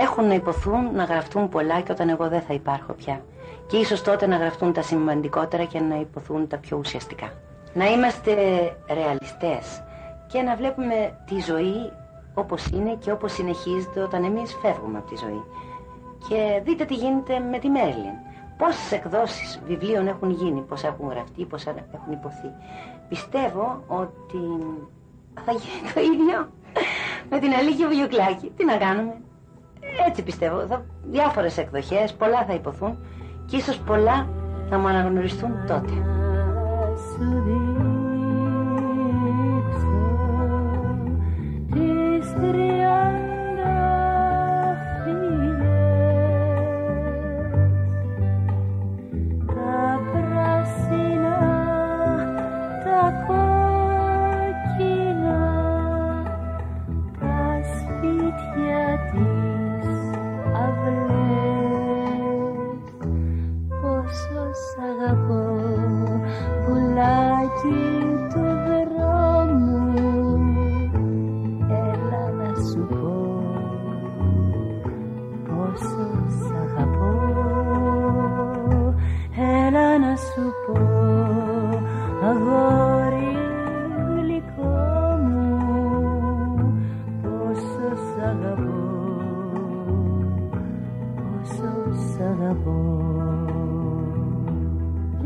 έχουν να υποθούν να γραφτούν πολλά και όταν εγώ δεν θα υπάρχω πια. Και ίσως τότε να γραφτούν τα σημαντικότερα και να υποθούν τα πιο ουσιαστικά. Να είμαστε ρεαλιστές και να βλέπουμε τη ζωή όπως είναι και όπως συνεχίζεται όταν εμείς φεύγουμε από τη ζωή. Και δείτε τι γίνεται με τη Μέρλιν. Πόσες εκδόσεις βιβλίων έχουν γίνει, πόσα έχουν γραφτεί, πόσα έχουν υποθεί. Πιστεύω ότι θα γίνει το ίδιο με την Αλίκη Βουγιουκλάκη. Τι να κάνουμε; Έτσι πιστεύω. Θα, διάφορες εκδοχές, πολλά θα υποθούν και ίσως πολλά θα μου αναγνωριστούν τότε.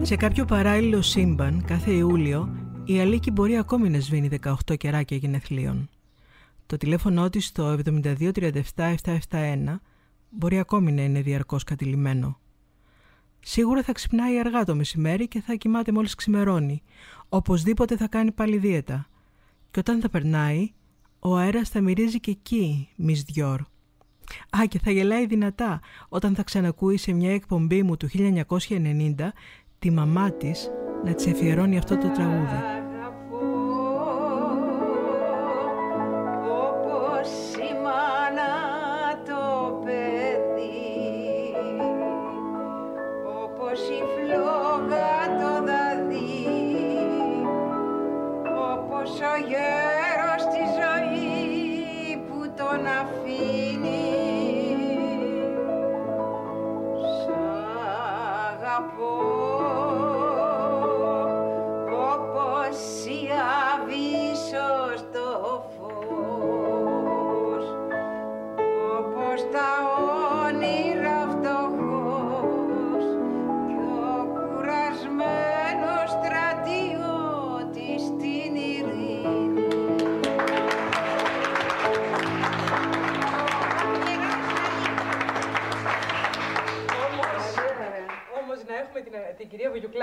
Σε κάποιο παράλληλο σύμπαν, κάθε Ιούλιο, η Αλίκη μπορεί ακόμη να σβήνει 18 κεράκια γενεθλίων. Το τηλέφωνό της στο 7237-771 μπορεί ακόμη να είναι διαρκώς κατηλημένο. Σίγουρα θα ξυπνάει αργά το μεσημέρι και θα κοιμάται μόλις ξημερώνει. Οπωσδήποτε θα κάνει πάλι δίαιτα. Και όταν θα περνάει, ο αέρας θα μυρίζει και εκεί, μις Διόρ. Α, και θα γελάει δυνατά όταν θα ξανακούει σε μια εκπομπή μου του 1990 τη μαμά της να της αφιερώνει αυτό το τραγούδι.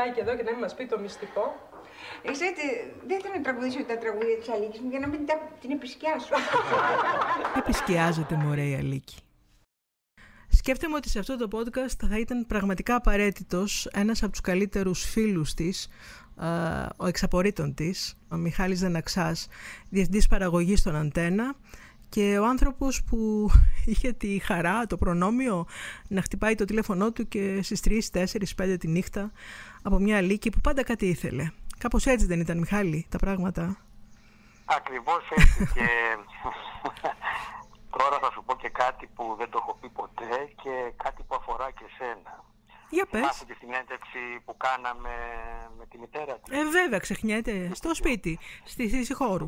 Κυρία Βουγιουκλάκη εδώ και να μην μας πει το μυστικό. Ξέρετε, δεν θέλω να τραγουδήσω τα τραγούδια της Αλίκης μου για να μην την επισκιάσω. Επισκιάζεται, μωρέ η Αλίκη. Σκέφτομαι ότι σε αυτό το podcast θα ήταν πραγματικά απαραίτητος ένας από τους καλύτερους φίλους της, ο εξαπορρίτων της, ο Μιχάλης Δεναξάς, διευθυντής παραγωγής στον Αντένα, και ο άνθρωπος που είχε τη χαρά, το προνόμιο να χτυπάει το τηλέφωνό του και στις 3, 4, 5 τη νύχτα από μια λύκη που πάντα κάτι ήθελε. Κάπως έτσι δεν ήταν Μιχάλη τα πράγματα. Ακριβώς έτσι και τώρα θα σου πω και κάτι που δεν το έχω πει ποτέ και κάτι που αφορά και σένα. Για πες. Θυμάσαι τη συνέντευξη που κάναμε με τη μητέρα της. Ε, βέβαια, ξεχνιέται. Στο σπίτι, στη θέση χώρου.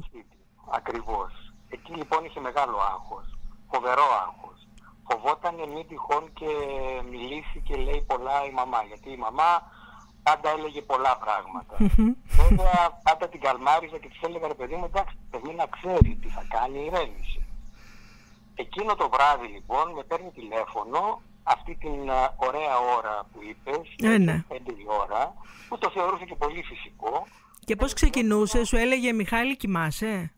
Ακριβώς. Εκεί λοιπόν είχε μεγάλο άγχος, φοβερό άγχος. Φοβόταν μη τυχόν και μιλήσει και λέει πολλά η μαμά, γιατί η μαμά πάντα έλεγε πολλά πράγματα. Βέβαια πάντα την καλμάριζα και της έλεγα ρε παιδί μου εντάξει, παιδί να ξέρει τι θα κάνει, ηρέμησε. Εκείνο το βράδυ λοιπόν με παίρνει τηλέφωνο αυτή την ωραία ώρα που είπες, ε, ναι. 5 η ώρα, που το θεωρούσε και πολύ φυσικό. Και πώς ξεκινούσε, σου έλεγε Μιχάλη κοιμάσαι.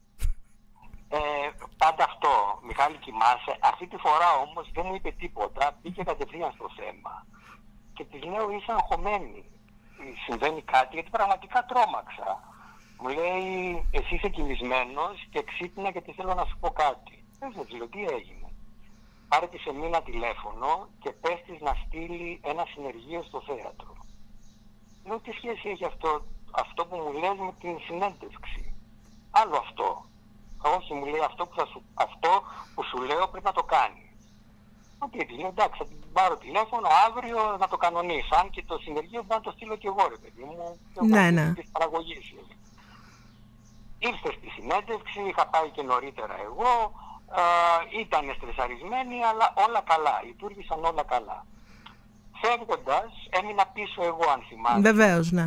Ε, πάντα αυτό, Μιχάλη κοιμάσαι. Αυτή τη φορά όμως δεν μου είπε τίποτα, πήγε κατευθείαν στο θέμα. Και της λέω είσαι αγχωμένη. Συμβαίνει κάτι γιατί πραγματικά τρόμαξα. Μου λέει εσύ είσαι κοιμισμένος και ξύπνα γιατί θέλω να σου πω κάτι. Δεν ξέρω τι έγινε. Πάρε τη σε μήνα τηλέφωνο και πες της να στείλει ένα συνεργείο στο θέατρο. Λέω τι σχέση έχει αυτό, αυτό που μου λες με την συνέντευξη; Άλλο αυτό. Όχι, μου λέει αυτό που, θα σου, αυτό που σου λέω πρέπει να το κάνεις. OK, okay, λέω εντάξει, θα την πάρω τηλέφωνο αύριο να το κανονίσω. Αν και το συνεργείο μπορεί να το στείλω και εγώ, ρε παιδί μου. Ναι, ναι. Της παραγωγής. Ήρθε στη συνέντευξη, είχα πάει και νωρίτερα εγώ. Ε, ήταν στρεσαρισμένοι, αλλά όλα καλά. Λειτουργήσαν όλα καλά. Φεύγοντας, έμεινα πίσω εγώ, αν θυμάσαι. Βεβαίως, ναι.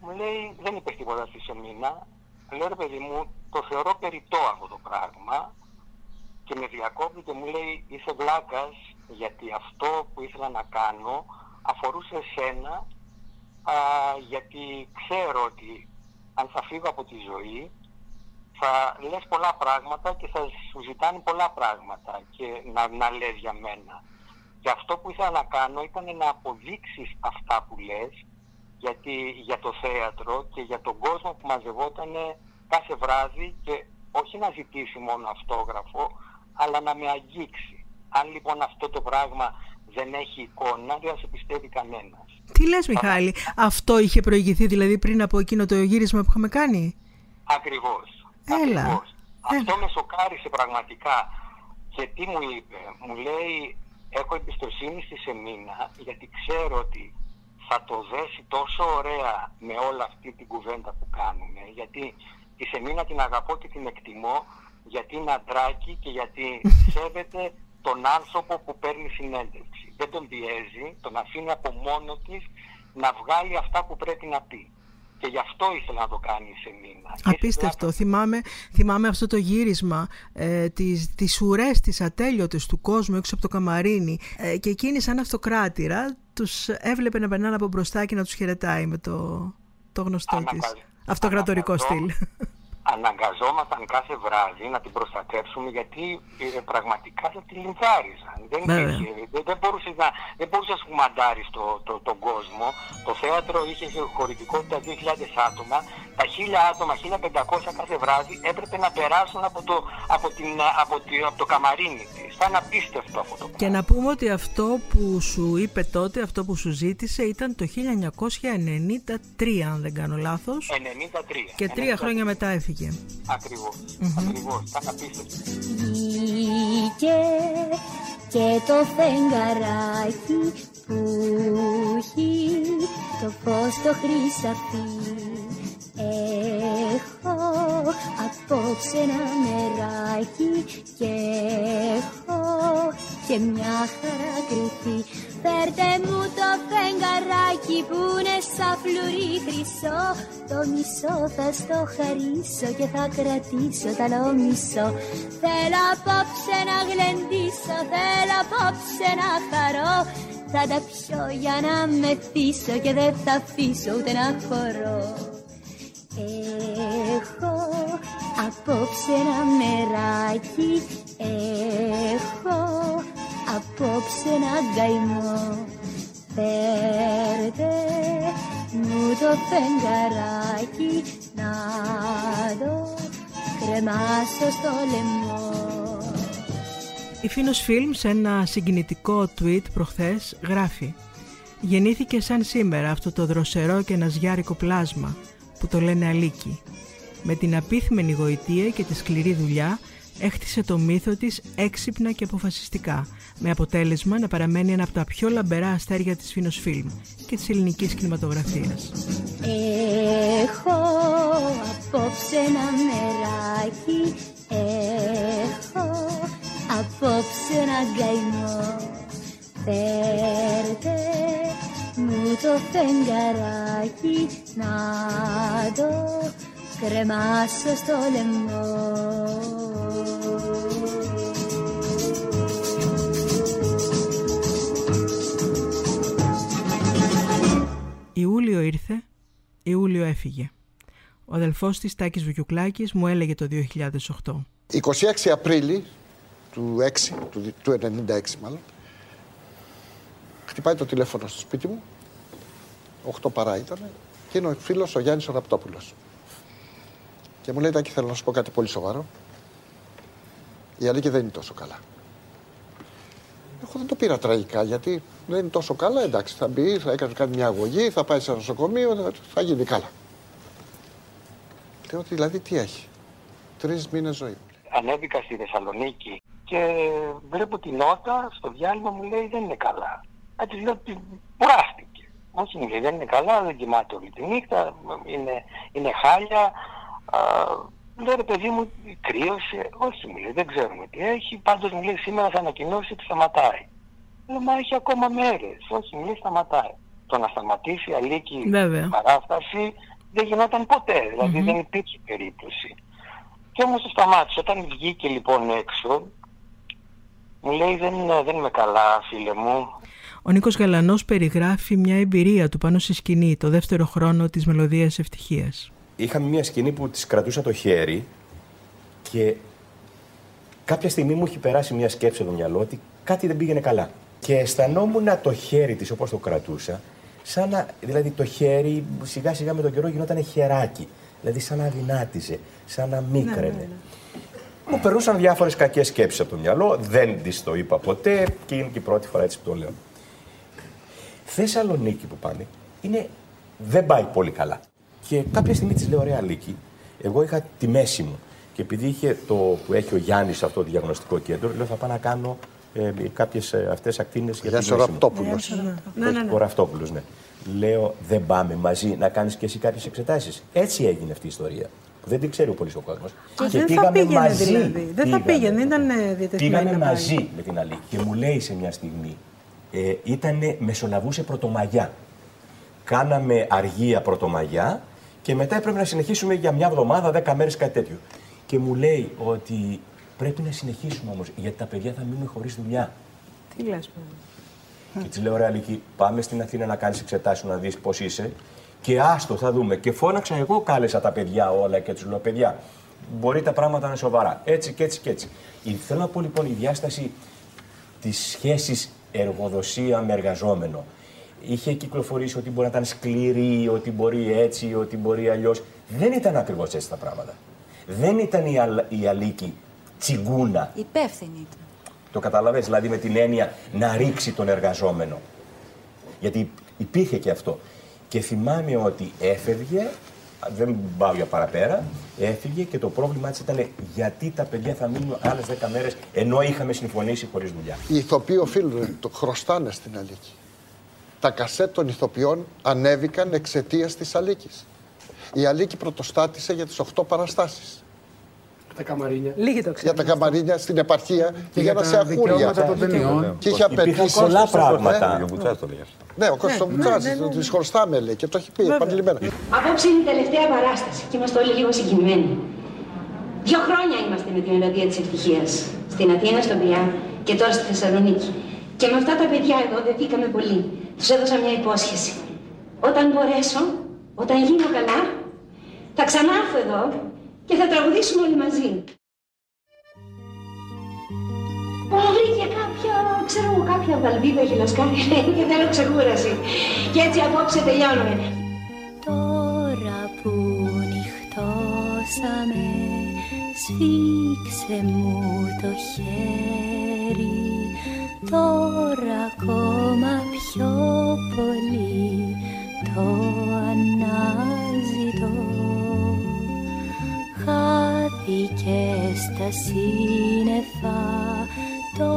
Μου λέει, δεν είπες τίποτα στη σεμίνα. Λέω, ρε παιδί μου, το θεωρώ περιττό αυτό το πράγμα και με διακόπτει και μου λέει είσαι βλάκας γιατί αυτό που ήθελα να κάνω αφορούσε εσένα α, γιατί ξέρω ότι αν θα φύγω από τη ζωή θα λες πολλά πράγματα και θα σου ζητάνε πολλά πράγματα και να, να λες για μένα. Και αυτό που ήθελα να κάνω ήταν να αποδείξεις αυτά που λες γιατί για το θέατρο και για τον κόσμο που μαζευόταν κάθε βράδυ και όχι να ζητήσει μόνο αυτόγραφο, αλλά να με αγγίξει. Αν λοιπόν αυτό το πράγμα δεν έχει εικόνα, δεν θα σε πιστεύει κανένας. Τι λες Μιχάλη, αυτό είχε προηγηθεί δηλαδή πριν από εκείνο το γύρισμα που είχαμε κάνει; Ακριβώς. Έλα. Ακριβώς. Αυτό με σοκάρισε πραγματικά. Και τι μου είπε, μου λέει έχω εμπιστοσύνη στη Σεμίνα γιατί ξέρω ότι θα το δέσει τόσο ωραία με όλη αυτή την κουβέντα που κάνουμε γιατί τη Σεμίνα την αγαπώ και την εκτιμώ γιατί είναι αντράκι και γιατί σέβεται τον άνθρωπο που παίρνει συνέντευξη. Δεν τον πιέζει, τον αφήνει από μόνο της να βγάλει αυτά που πρέπει να πει. Και γι' αυτό ήθελα να το κάνει σε μήνα. Απίστευτο. Θυμάμαι, θυμάμαι αυτό το γύρισμα, ε, τις, τις ουρές τις ατέλειωτες του κόσμου έξω από το καμαρίνι ε, και εκείνη σαν αυτοκράτηρα τους έβλεπε να περνάνε από μπροστά και να τους χαιρετάει με το, το γνωστό Ανακα... της αυτοκρατορικό στυλ αναγκαζόμασταν κάθε βράδυ να την προστατεύσουμε γιατί ε, πραγματικά θα την λινθάριζαν. Δεν, δεν, δεν, μπορούσε να, δεν μπορούσε να κουμαντάρει το, το, τον κόσμο. Το θέατρο είχε χωρητικότητα 2.000 άτομα. Τα 1.000 άτομα, 1.500 κάθε βράδυ έπρεπε να περάσουν από το, από την, από τη, από το καμαρίνι της. Ήταν απίστευτο αυτό το πράγμα. Και να πούμε ότι αυτό που σου είπε τότε, αυτό που σου ζήτησε ήταν το 1993 αν δεν κάνω λάθος. 93. Και τρία χρόνια μετά έφυγε βγήκε. Ακριβώς, mm-hmm. ακριβώς, ήταν απίστευτο. Βγήκε και το φεγγαράκι που έχει το φως το χρυσαφί Έχω απόψε ένα νεράκι και έχω και μια χαρά κρυφή Φέρτε μου το φεγγαράκι που είναι σαν φλουρί χρυσό. Το μισό θα στο χαρίσω και θα κρατήσω τα άλλο μισό Θέλω απόψε να γλεντήσω, θέλω απόψε να χαρώ. Θα τα πιω για να με θύσω και δεν θα αφήσω ούτε να χωρώ. Έχω απόψε ένα μεράκι Έχω απόψε ένα γκαϊμό Φέρτε μου το φεγγαράκι να το κρεμάσω στο λαιμό. Η Φίνος Φιλμ σε ένα συγκινητικό tweet προχθές γράφει Γεννήθηκε σαν σήμερα αυτό το δροσερό και ναζιάρικο πλάσμα που το λένε Αλίκη. Με την απίθυμενη γοητεία και τη σκληρή δουλειά έχτισε το μύθο της έξυπνα και αποφασιστικά, με αποτέλεσμα να παραμένει ένα από τα πιο λαμπερά αστέρια της Φιλμ και της ελληνικής κινηματογραφίας. Έχω απόψε ένα μεράκι, έχω απόψε ένα γκαϊμό, φέρτε μου το φεγγαράκι να το κρεμάσω στο λαιμό. Ιούλιο ήρθε, Ιούλιο έφυγε. Ο αδελφός της Τάκης Βουγιουκλάκης μου έλεγε το 2008. 26 Απρίλη του 6, του, του 96 μάλλον, χτυπάει το τηλέφωνο στο σπίτι μου, 8 παρά ήταν, και είναι ο φίλος ο Γιάννης ο Ραπτόπουλος. Και μου λέει, Τάκη, θέλω να σου πω κάτι πολύ σοβαρό. Η Αλίκη δεν είναι τόσο καλά. Εγώ δεν το πήρα τραγικά γιατί δεν είναι τόσο καλά. Εντάξει, θα μπει, θα έκανε κάνει μια αγωγή, θα πάει σε ένα νοσοκομείο, θα, θα γίνει καλά. Λέω ότι δηλαδή τι έχει. Τρεις μήνες ζωή. Ανέβηκα στη Θεσσαλονίκη και βλέπω την νότα στο διάλειμμα μου λέει δεν είναι καλά. Α, της λέω ότι κουράστηκε. Όχι μου λέει δεν είναι καλά, δεν κοιμάται όλη τη νύχτα, είναι, είναι χάλια. Α, λέω ρε παιδί μου κρύωσε, όχι μου λέει δεν ξέρουμε τι έχει, πάντως μου λέει σήμερα θα ανακοινώσει ότι σταματάει. Λέω μα έχει ακόμα μέρες, όχι μου λέει σταματάει. Το να σταματήσει αλήκη Βέβαια. παράσταση δεν γινόταν ποτέ, δηλαδή δεν υπήρχε περίπτωση. Και όμως το σταμάτησε. Όταν βγήκε λοιπόν έξω, μου λέει δεν, δεν είμαι καλά φίλε μου. Ο Νίκος Γαλανός περιγράφει μια εμπειρία του πάνω στη σκηνή το δεύτερο χρόνο της Μελωδίας Ευτυχίας. Είχαμε μια σκηνή που της κρατούσα το χέρι και κάποια στιγμή μου έχει περάσει μια σκέψη στο μυαλό ότι κάτι δεν πήγαινε καλά. Και αισθανόμουν το χέρι της όπως το κρατούσα, σαν να, δηλαδή το χέρι σιγά σιγά με τον καιρό γινόταν χεράκι. Δηλαδή σαν να αδυνάτιζε, σαν να μίκραινε. Μου περνούσαν διάφορες κακές σκέψεις από το μυαλό. Δεν της το είπα ποτέ και είναι και η πρώτη φορά έτσι που το λέω. Θεσσαλονίκη που πάνε είναι, δεν πάει πολύ καλά. Και κάποια στιγμή της λέω: Ωραία, Λίκη, εγώ είχα τη μέση μου. Και επειδή είχε το που έχει ο Γιάννης αυτό το διαγνωστικό κέντρο, λέω: Θα πάω να κάνω ε, κάποιες αυτές ακτίνες για τη Γιάννης μέση μου. Ραπτόπουλος. Ναι, ναι, ναι. Ο Ραυτόπουλος, ναι. Λέω, δεν πάμε μαζί να κάνεις και εσύ κάποιες εξετάσεις. Έτσι έγινε αυτή η ιστορία. Που δεν την ξέρει ο πολύς ο κόσμος. Και δεν θα πήγαινε δηλαδή. Δεν θα πήγαινε, ήταν, ε, διατεθειμένη Πήγαμε να πάει. μαζί με την Αλή. Και μου λέει σε μια στιγμή, ε, ήταν μεσολαβούσε πρωτομαγιά. Κάναμε αργία πρωτομαγιά και μετά έπρεπε να συνεχίσουμε για μια εβδομάδα, δέκα μέρες κάτι τέτοιο. Και μου λέει ότι πρέπει να συνεχίσουμε όμως, γιατί τα παιδιά θα μείνουν χωρίς δουλειά. Τι λες, παιδί. Και της λέω: Ωραία, Λίκη, πάμε στην Αθήνα να κάνεις εξετάσεις να δεις πώς είσαι. Και άστο, θα δούμε. Και φώναξα εγώ, κάλεσα τα παιδιά όλα και τους λέω: Παιδιά, μπορεί τα πράγματα να είναι σοβαρά. Έτσι και έτσι και έτσι. Η- Θέλω να πω λοιπόν η διάσταση της σχέσης εργοδοσία με εργαζόμενο. Είχε κυκλοφορήσει ότι μπορεί να ήταν σκληρή, ότι μπορεί έτσι, ότι μπορεί αλλιώς. Δεν ήταν ακριβώς έτσι τα πράγματα. Δεν ήταν η, αλ, η Αλίκη τσιγκούνα Υπεύθυνη ήταν. το καταλαβαίνεις, δηλαδή με την έννοια να ρίξει τον εργαζόμενο. Γιατί υπήρχε και αυτό. Και θυμάμαι ότι έφευγε, δεν πάω για παραπέρα, έφυγε και το πρόβλημά της ήταν γιατί τα παιδιά θα μείνουν άλλες 10 μέρες ενώ είχαμε συμφωνήσει χωρίς δουλειά. Οι ηθοποιοί οφείλουν, το χρωστάνε στην Αλίκη. Τα κασέτ των ηθοποιών ανέβηκαν εξαιτίας της Αλίκης. Η Αλίκη πρωτοστάτησε για τις 8 παραστάσεις. Τα καμαρίνια. Λίγοι το Για ξέρουν. τα καμαρίνια στην επαρχία πήγαιναν σε τα αγούρια. δικαιώματα των ταινιών. Και είχε Υπήρχαν απαιτήσει. πολλά πράγματα. Ναι, ο Κώστας ο Μπουτσάς, της χρωστάμε λέει και το έχει πει επανειλημμένα. Απόψε είναι η τελευταία παράσταση και είμαστε όλοι λίγο συγκινημένοι. Δύο χρόνια είμαστε με τη μελωδία της ευτυχίας. Στην Αθήνα, στον Πειραιά και τώρα στη Θεσσαλονίκη. Και με αυτά τα παιδιά εδώ δεθήκαμε πολύ. Τους έδωσα μια υπόσχεση. Όταν μπορέσω, όταν γίνω καλά, θα ξανάρθω εδώ και θα τραγουδήσουμε όλοι μαζί. Μου βρήκε κάποια, ξέρω εγώ, κάποια βαλβίδα χιλοσκάρι και θέλω ξεκούραση. Και έτσι απόψε τελειώνουμε. Τώρα που νυχτώσαμε σφίξε μου το χέρι Τώρα ακόμα πιο πολύ το αναζητώ. Χάθηκες στα σύννεφα το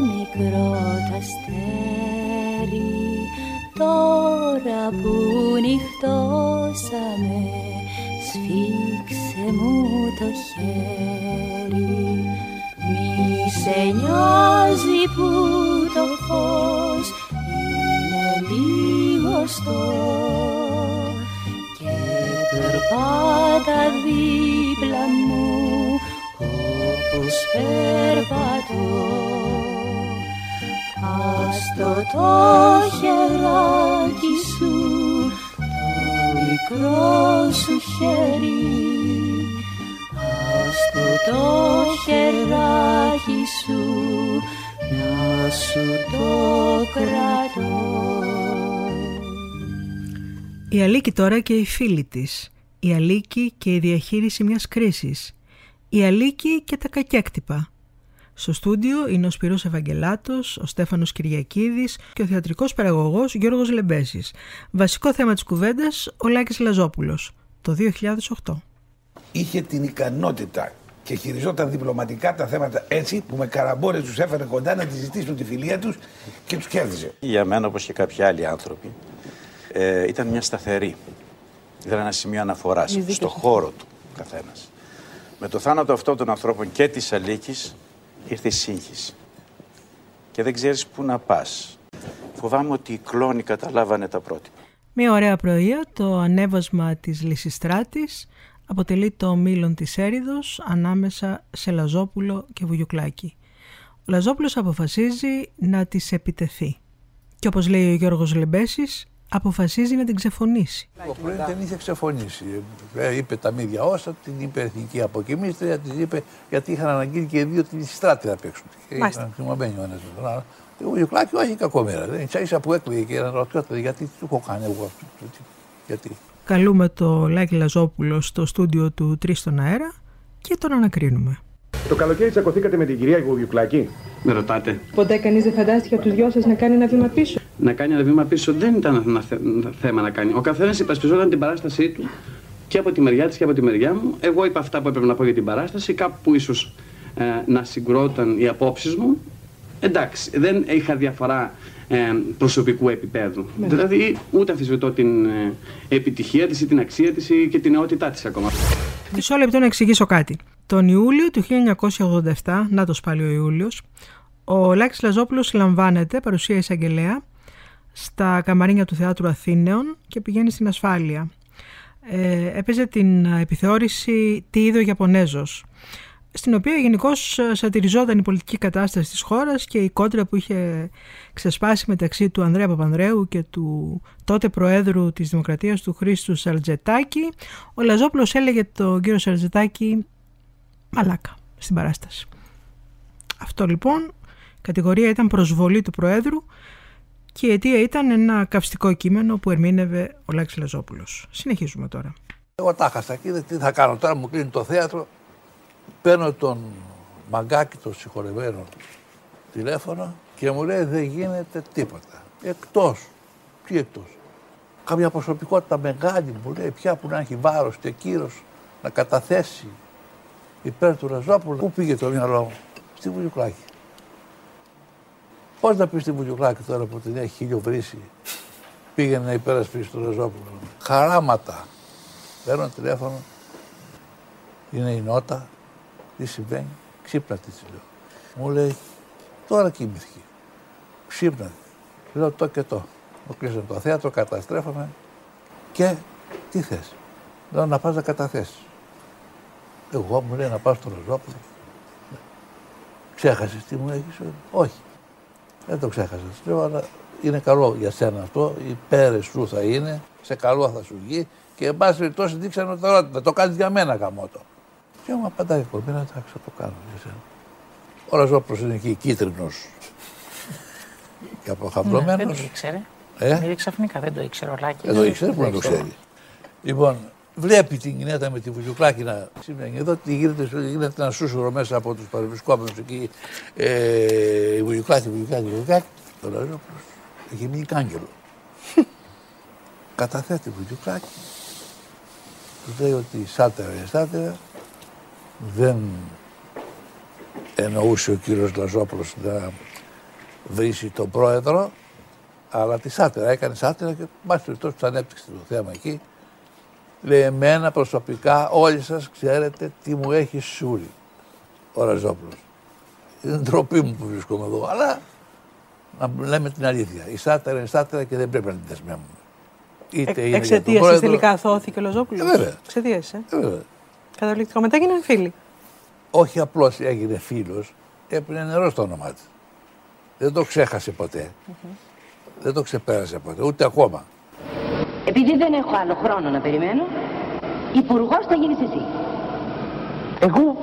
μικρό τ' αστέρι Τώρα που νυχτώσαμε σφίξε μου το χέρι Μη σε νοιάζει που το φως είναι λίγωστο και περπάτα δίπλα μου όπως περπατώ. Άστο το χεράκι σου, το μικρό σου χέρι Άστο το χεράκι σου, να σου το κρατώ Η Αλίκη τώρα και οι φίλοι της. Η Αλίκη και η διαχείριση μιας κρίσης. Η Αλίκη και τα κακέκτυπα. Στο στούντιο είναι ο Σπυρός Ευαγγελάτος, ο Στέφανος Κυριακίδης και ο θεατρικός παραγωγός Γιώργος Λεμπέσης. Βασικό θέμα της κουβέντας ο Λάκης Λαζόπουλος, το 2008. Είχε την ικανότητα και χειριζόταν διπλωματικά τα θέματα έτσι που με καραμπόρες τους έφερε κοντά να τη ζητήσουν τη φιλία τους και τους κέρδιζε. Για μένα, όπως και κάποιοι άλλοι άνθρωποι, ε, ήταν μια σταθερή. Ήταν ένα σημείο αναφοράς στο χώρο του καθένας. Με το θάνατο αυτών των ανθρώπων και της Αλίκης ήρθε η σύγχυση. Και δεν ξέρεις πού να πας. Φοβάμαι ότι οι κλόνοι καταλάβανε τα πρότυπα. Μια ωραία πρωία, το ανέβασμα της Λυσιστράτης αποτελεί το μήλον της έριδος ανάμεσα σε Λαζόπουλο και Βουγιουκλάκη. Ο Λαζόπουλος αποφασίζει να της επιτεθεί. Και όπως λέει ο Γιώργος Λεμπέσης, αποφασίζει να την ξεφωνήσει. Ο πρώην δεν είχε ξεφωνήσει. Ε, είπε τα μίδια όσα, την είπε εθνική αποκοιμίστρια, τη είπε γιατί είχαν αναγγείλει και οι δύο την στράτη να παίξουν. Και ήταν θυμωμένοι ο ένας με τον άλλο. Ο Ιουκλάκη όχι κακομέρα. Δεν ίσα ίσα που έκλειγε και να ρωτιόταν γιατί του έχω κάνει εγώ αυτό. Γιατί. Καλούμε το Λάκη Λαζόπουλο στο στούντιο του Τρεις στον αέρα και τον ανακρίνουμε. Το καλοκαίρι τσακωθήκατε με την κυρία Γουγιουκλάκη. Με ρωτάτε. Ποτέ κανείς δεν φαντάστηκε από τους δυο σας να κάνει ένα βήμα πίσω. Να κάνει ένα βήμα πίσω δεν ήταν ένα θέμα να κάνει. Ο καθένας υπασπιζόταν την παράστασή του και από τη μεριά της και από τη μεριά μου. Εγώ είπα αυτά που έπρεπε να πω για την παράσταση. Κάπου ίσως ε, να συγκρόταν οι απόψεις μου. Εντάξει, δεν είχα διαφορά ε, προσωπικού επίπεδου. Ναι. Δηλαδή, ούτε αμφισβητώ την ε, επιτυχία της ή την αξία της και την νεότητά της ακόμα. Μισό λεπτό να εξηγήσω κάτι. Τον Ιούλιο του 1987, να το πάλι ο Ιούλιος, ο Λάκης Λαζόπουλος λαμβάνεται, παρουσία εισαγγελέα, στα καμαρίνια του Θεάτρου Αθήνεων και πηγαίνει στην ασφάλεια. Ε, έπαιζε την επιθεώρηση «Τι είδο Ιαπωνέζος», στην οποία γενικώ σατυριζόταν η πολιτική κατάσταση της χώρας και η κόντρα που είχε ξεσπάσει μεταξύ του Ανδρέα Παπανδρέου και του τότε Προέδρου της Δημοκρατίας του Χρήστου Σαρτζετάκη. Ο Λαζόπουλος έλεγε τον κύριο Σαρτζετάκη μαλάκα στην παράσταση. Αυτό λοιπόν, κατηγορία ήταν προσβολή του Προέδρου και η αιτία ήταν ένα καυστικό κείμενο που ερμήνευε ο Λάκης Λαζόπουλος. Συνεχίζουμε τώρα. Εγώ τα χασα και τι θα κάνω τώρα, μου κλείνει το θέατρο, παίρνω τον μαγκάκι των συγχωρεμένων τηλέφωνο και μου λέει δεν γίνεται τίποτα. Εκτός. Τι εκτός; Καμιά προσωπικότητα μεγάλη μου λέει πια που να έχει βάρος και κύρος να καταθέσει υπέρ του Ραζόπουλου. Πού πήγε το μυαλό μου; Στη Βουγιουκλάκη. Πώς να πεις στη Βουγιουκλάκη τώρα που την έχει χίλιο βρύση. Πήγαινε να υπερασπίσει τον Ραζόπουλο. Χαράματα. Παίρνω τηλέφωνο. Είναι η νότα. Τι συμβαίνει; Ξύπνα της λέω. Μου λέει τώρα κοιμήθηκε. Ξύπνα. Λέω το και το. Μου κλείσανε το θέατρο, καταστρέφαμε. Και τι θες; Λέω να πας να καταθέσεις. Εγώ μου λέει να πάω στο Ροζόπουλο. Ξέχασες τι μου έχεις Όχι. Δεν το ξέχασα. Λέω, αλλά είναι καλό για σένα αυτό. Οι πέρε σου θα είναι, σε καλό θα σου βγει και εν πάση περιπτώσει δείξανε τώρα να το κάνεις για μένα γαμότο. Και μου απαντάει η κομπίνα, εντάξει, θα το κάνω για σένα. Ο Ροζόπουλο είναι εκεί κίτρινος και αποχαμπλωμένο. Ναι, δεν το ήξερε. Ε; ξαφνικά δεν το ήξερε ο Λάκης. Δεν το ήξερε, που να το ξέρει. Λοιπόν, βλέπει την γυναίκα με τη βουλιουκλάκη να σημαίνει. Εδώ τι γίνεται, γίνεται ένα σούσουρο μέσα από τους παρευρισκόμενους εκεί. Ε, η βουλιουκλάκη, η βουλιουκλάκη, η βουλιουκλάκη. Το λέω, έχει μείνει κάγκελο. Καταθέτει βουλιουκλάκη. Τους λέει ότι σάτερα είναι σάτερα. Δεν εννοούσε ο κύριος Λαζόπουλος να βρήσει τον πρόεδρο, αλλά τη σάτερα, έκανε σάτερα και μάλιστα τόσο του ανέπτυξε το θέμα εκεί. Λέει, εμένα προσωπικά όλοι σας ξέρετε τι μου έχει σούρει ο Ραζόπουλος. Είναι ντροπή μου που βρίσκομαι εδώ, αλλά να λέμε την αλήθεια. Η σάτερα είναι σάτερα και δεν πρέπει να την δεσμεύουμε. Είτε ε, Εξαιτίας πρόεδρο... τελικά αθώθηκε ο Λαζόπουλος; Ε, βέβαια. Εξαιτίας. Ε. Ε, Καταληκτικό. Μετά έγιναν φίλοι. Όχι απλώς έγινε φίλος, έπαιρνε νερό στο όνομά τη. Δεν το ξέχασε ποτέ. Δεν το ξεπέρασε ποτέ, ούτε ακόμα. Επειδή δεν έχω άλλο χρόνο να περιμένω, υπουργός θα γίνεις εσύ. Εγώ,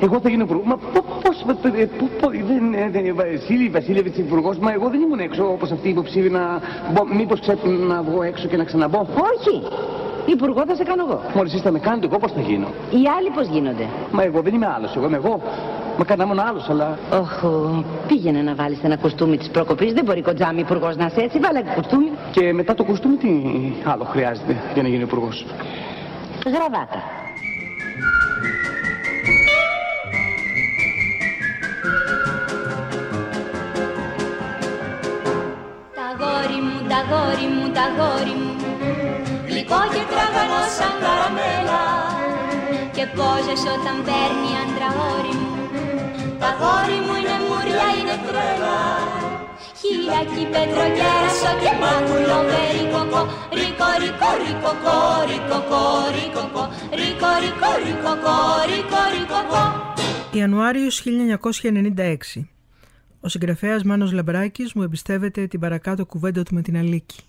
εγώ θα γίνω υπουργός. Μα πώς, δεν Βασίλη Βασίλευιτ υπουργός, μα εγώ δεν ήμουν έξω όπως αυτή η υποψήφοι να. Μήπως να βγω έξω και να ξαναμπω; Όχι! Υπουργό θα σε κάνω εγώ. Μόλις είστε με κάνετε, εγώ πώς θα γίνω; Οι άλλοι πώς γίνονται; Μα εγώ δεν είμαι άλλος, εγώ είμαι εγώ. Μα κανένα μόνο άλλος, αλλά. Οχι. πήγαινε να βάλεις ένα κουστούμι της προκοπής. Δεν μπορεί κοντζάμι υπουργός να σε έτσι. Βάλε κουστούμι. Και μετά το κουστούμι, τι άλλο χρειάζεται για να γίνει υπουργός; Γραβάτα. Τα γόρι μου, τα γόρι μου, τα γόρι μου Γλυκό και τραγανό σαν καραμέλα. Και πόζες όταν παίρνει άντρα όρι μου. Τα γόρι μου είναι μουριά, είναι τρέλα. Χιλιακή πετροκέρασο και μάκουλο περικοκό Ρίκο, ρίκο, ρίκοκο, ρίκοκο, ρίκοκο Ρίκο, ρίκο, ρίκοκο, ρίκο, ρίκοκο Ιανουάριος 1996 ο συγγραφέας Μάνος Λαμπράκης μου εμπιστεύεται την παρακάτω κουβέντα του με την Αλίκη.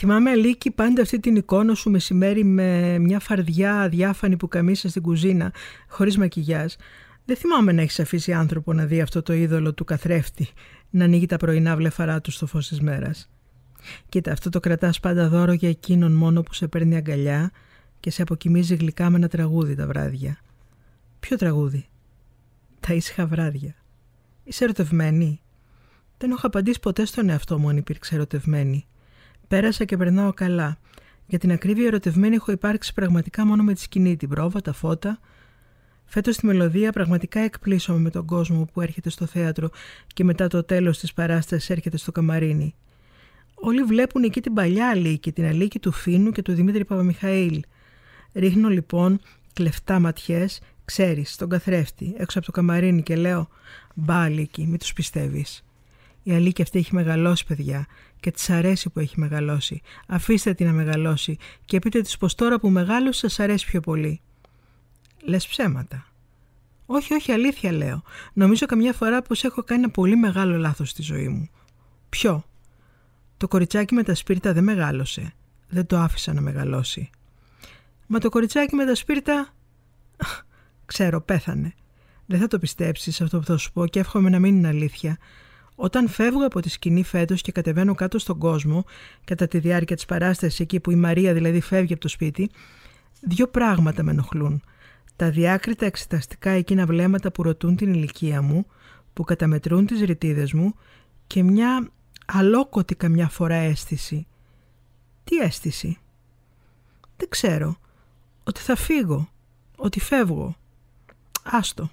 Θυμάμαι Αλίκη πάντα αυτή την εικόνα σου μεσημέρι με μια φαρδιά αδιάφανη που καμίσα στην κουζίνα χωρίς μακιγιάζ. Δεν θυμάμαι να έχεις αφήσει άνθρωπο να δει αυτό το είδωλο του καθρέφτη να ανοίγει τα πρωινά βλεφαρά του στο φως της μέρας. Κοίτα, αυτό το κρατάς πάντα δώρο για εκείνον μόνο που σε παίρνει αγκαλιά και σε αποκοιμίζει γλυκά με ένα τραγούδι τα βράδια. Ποιο τραγούδι; Τα ήσυχα βράδια. Είσαι ερωτευμένη; Δεν έχω απαντήσει ποτέ στον εαυτό μου αν υπήρξε ερωτευμένη. Πέρασα και περνάω καλά. Για την ακρίβεια ερωτευμένη έχω υπάρξει πραγματικά μόνο με τη σκηνή, την πρόβα, τα φώτα. Φέτος στη μελωδία πραγματικά εκπλήσωμαι με τον κόσμο που έρχεται στο θέατρο και μετά το τέλος της παράστασης έρχεται στο καμαρίνι. Όλοι βλέπουν εκεί την παλιά Αλίκη, την Αλίκη του Φίνου και του Δημήτρη Παπαμιχαήλ. Ρίχνω λοιπόν κλεφτά ματιές, ξέρεις, στον καθρέφτη, έξω από το καμαρίνι και λέω Μπα Αλίκη, μην τους πιστεύεις. Η Αλίκη αυτή έχει μεγαλώσει παιδιά και της αρέσει που έχει μεγαλώσει. Αφήστε την να μεγαλώσει και πείτε της πως τώρα που μεγάλωσε σας αρέσει πιο πολύ. Λες ψέματα. Όχι, όχι, αλήθεια λέω. Νομίζω καμιά φορά πως έχω κάνει ένα πολύ μεγάλο λάθος στη ζωή μου. Ποιο; Το κοριτσάκι με τα σπίρτα δεν μεγάλωσε. Δεν το άφησα να μεγαλώσει. Μα το κοριτσάκι με τα σπίρτα... Ξέρω, πέθανε. Δεν θα το πιστέψεις αυτό που θα σου πω και εύχομαι να μην είναι αλήθεια. Όταν φεύγω από τη σκηνή φέτος και κατεβαίνω κάτω στον κόσμο, κατά τη διάρκεια της παράστασης, εκεί που η Μαρία δηλαδή φεύγει από το σπίτι, δύο πράγματα με ενοχλούν. Τα διάκριτα εξεταστικά εκείνα βλέμματα που ρωτούν την ηλικία μου, που καταμετρούν τις ρητίδες μου και μια αλόκοτη καμιά φορά αίσθηση. Τι αίσθηση; Δεν ξέρω. Ότι θα φύγω. Ότι φεύγω. Άστο.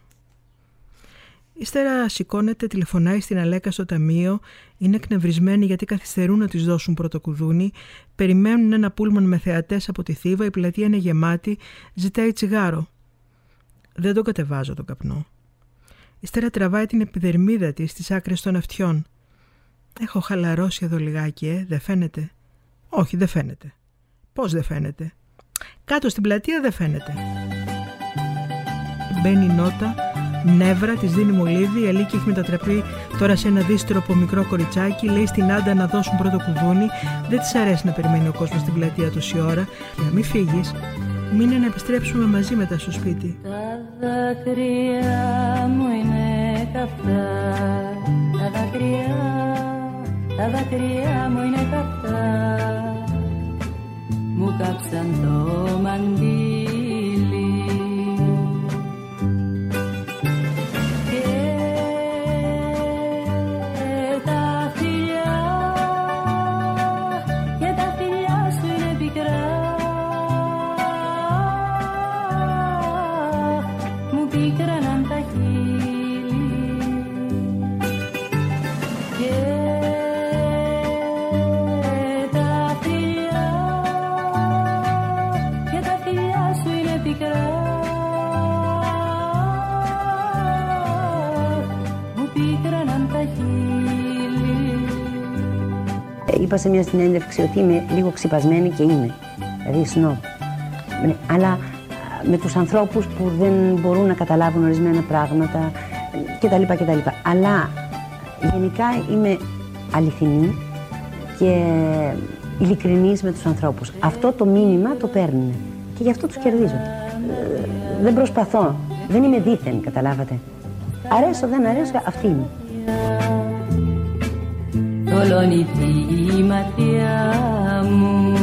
Ύστερα σηκώνεται, τηλεφωνάει στην Αλέκα στο ταμείο, είναι εκνευρισμένοι γιατί καθυστερούν να της δώσουν πρώτο κουδούνι, περιμένουν ένα πούλμαν με θεατές από τη Θήβα, η πλατεία είναι γεμάτη, ζητάει τσιγάρο. Δεν τον κατεβάζω τον καπνό. Ύστερα τραβάει την επιδερμίδα της στις άκρες των αυτιών. Έχω χαλαρώσει εδώ λιγάκι, ε, δεν φαίνεται; Όχι, δεν φαίνεται. Πώς δεν φαίνεται; Κάτω στην πλατεία δεν φαίνεται. Μπαίνει η νότα νεύρα, της δίνει μολύβι. Η Αλίκη έχει μετατραπεί τώρα σε ένα δίστροπο μικρό κοριτσάκι. Λέει στην Άντα να δώσουν πρώτο κουδούνι. Δεν της αρέσει να περιμένει ο κόσμος στην πλατεία τόση ώρα. Για μην φύγεις. Μείνε να επιστρέψουμε μαζί μετά στο σπίτι. Τα δάκρυα μου είναι καυτά. Τα δάκρυα, τα δάκρυα μου είναι καυτά. Μου κάψαν το μαντί είπα σε μια συνέντευξη ότι είμαι λίγο ξυπασμένη και είμαι. Δηλαδή σνόμπ. Ναι, αλλά με τους ανθρώπους που δεν μπορούν να καταλάβουν ορισμένα πράγματα κτλ. κτλ. Αλλά γενικά είμαι αληθινή και ειλικρινής με τους ανθρώπους. Αυτό το μήνυμα το παίρνουν και γι' αυτό τους κερδίζω. Ε, δεν προσπαθώ. Δεν είμαι δίθεν, καταλάβατε. Αρέσω, δεν αρέσω, αυτή είμαι θολώνει τη ματιά μου.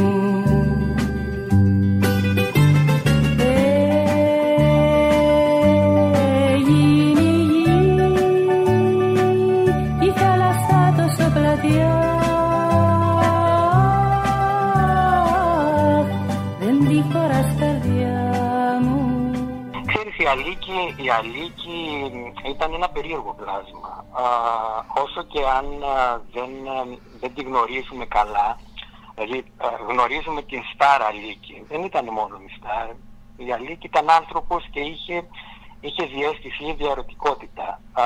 Ξέρεις η η Αλίκη, η Αλίκη ήταν ένα περίεργο πλάσμα. Α, όσο και αν δεν, δεν τη γνωρίζουμε καλά, δηλαδή γνωρίζουμε την Στάρ Αλίκη, δεν ήταν μόνο η Στάρ. Η Αλίκη ήταν άνθρωπος και είχε, είχε διέστηση, είχε διαρωτικότητα. Α,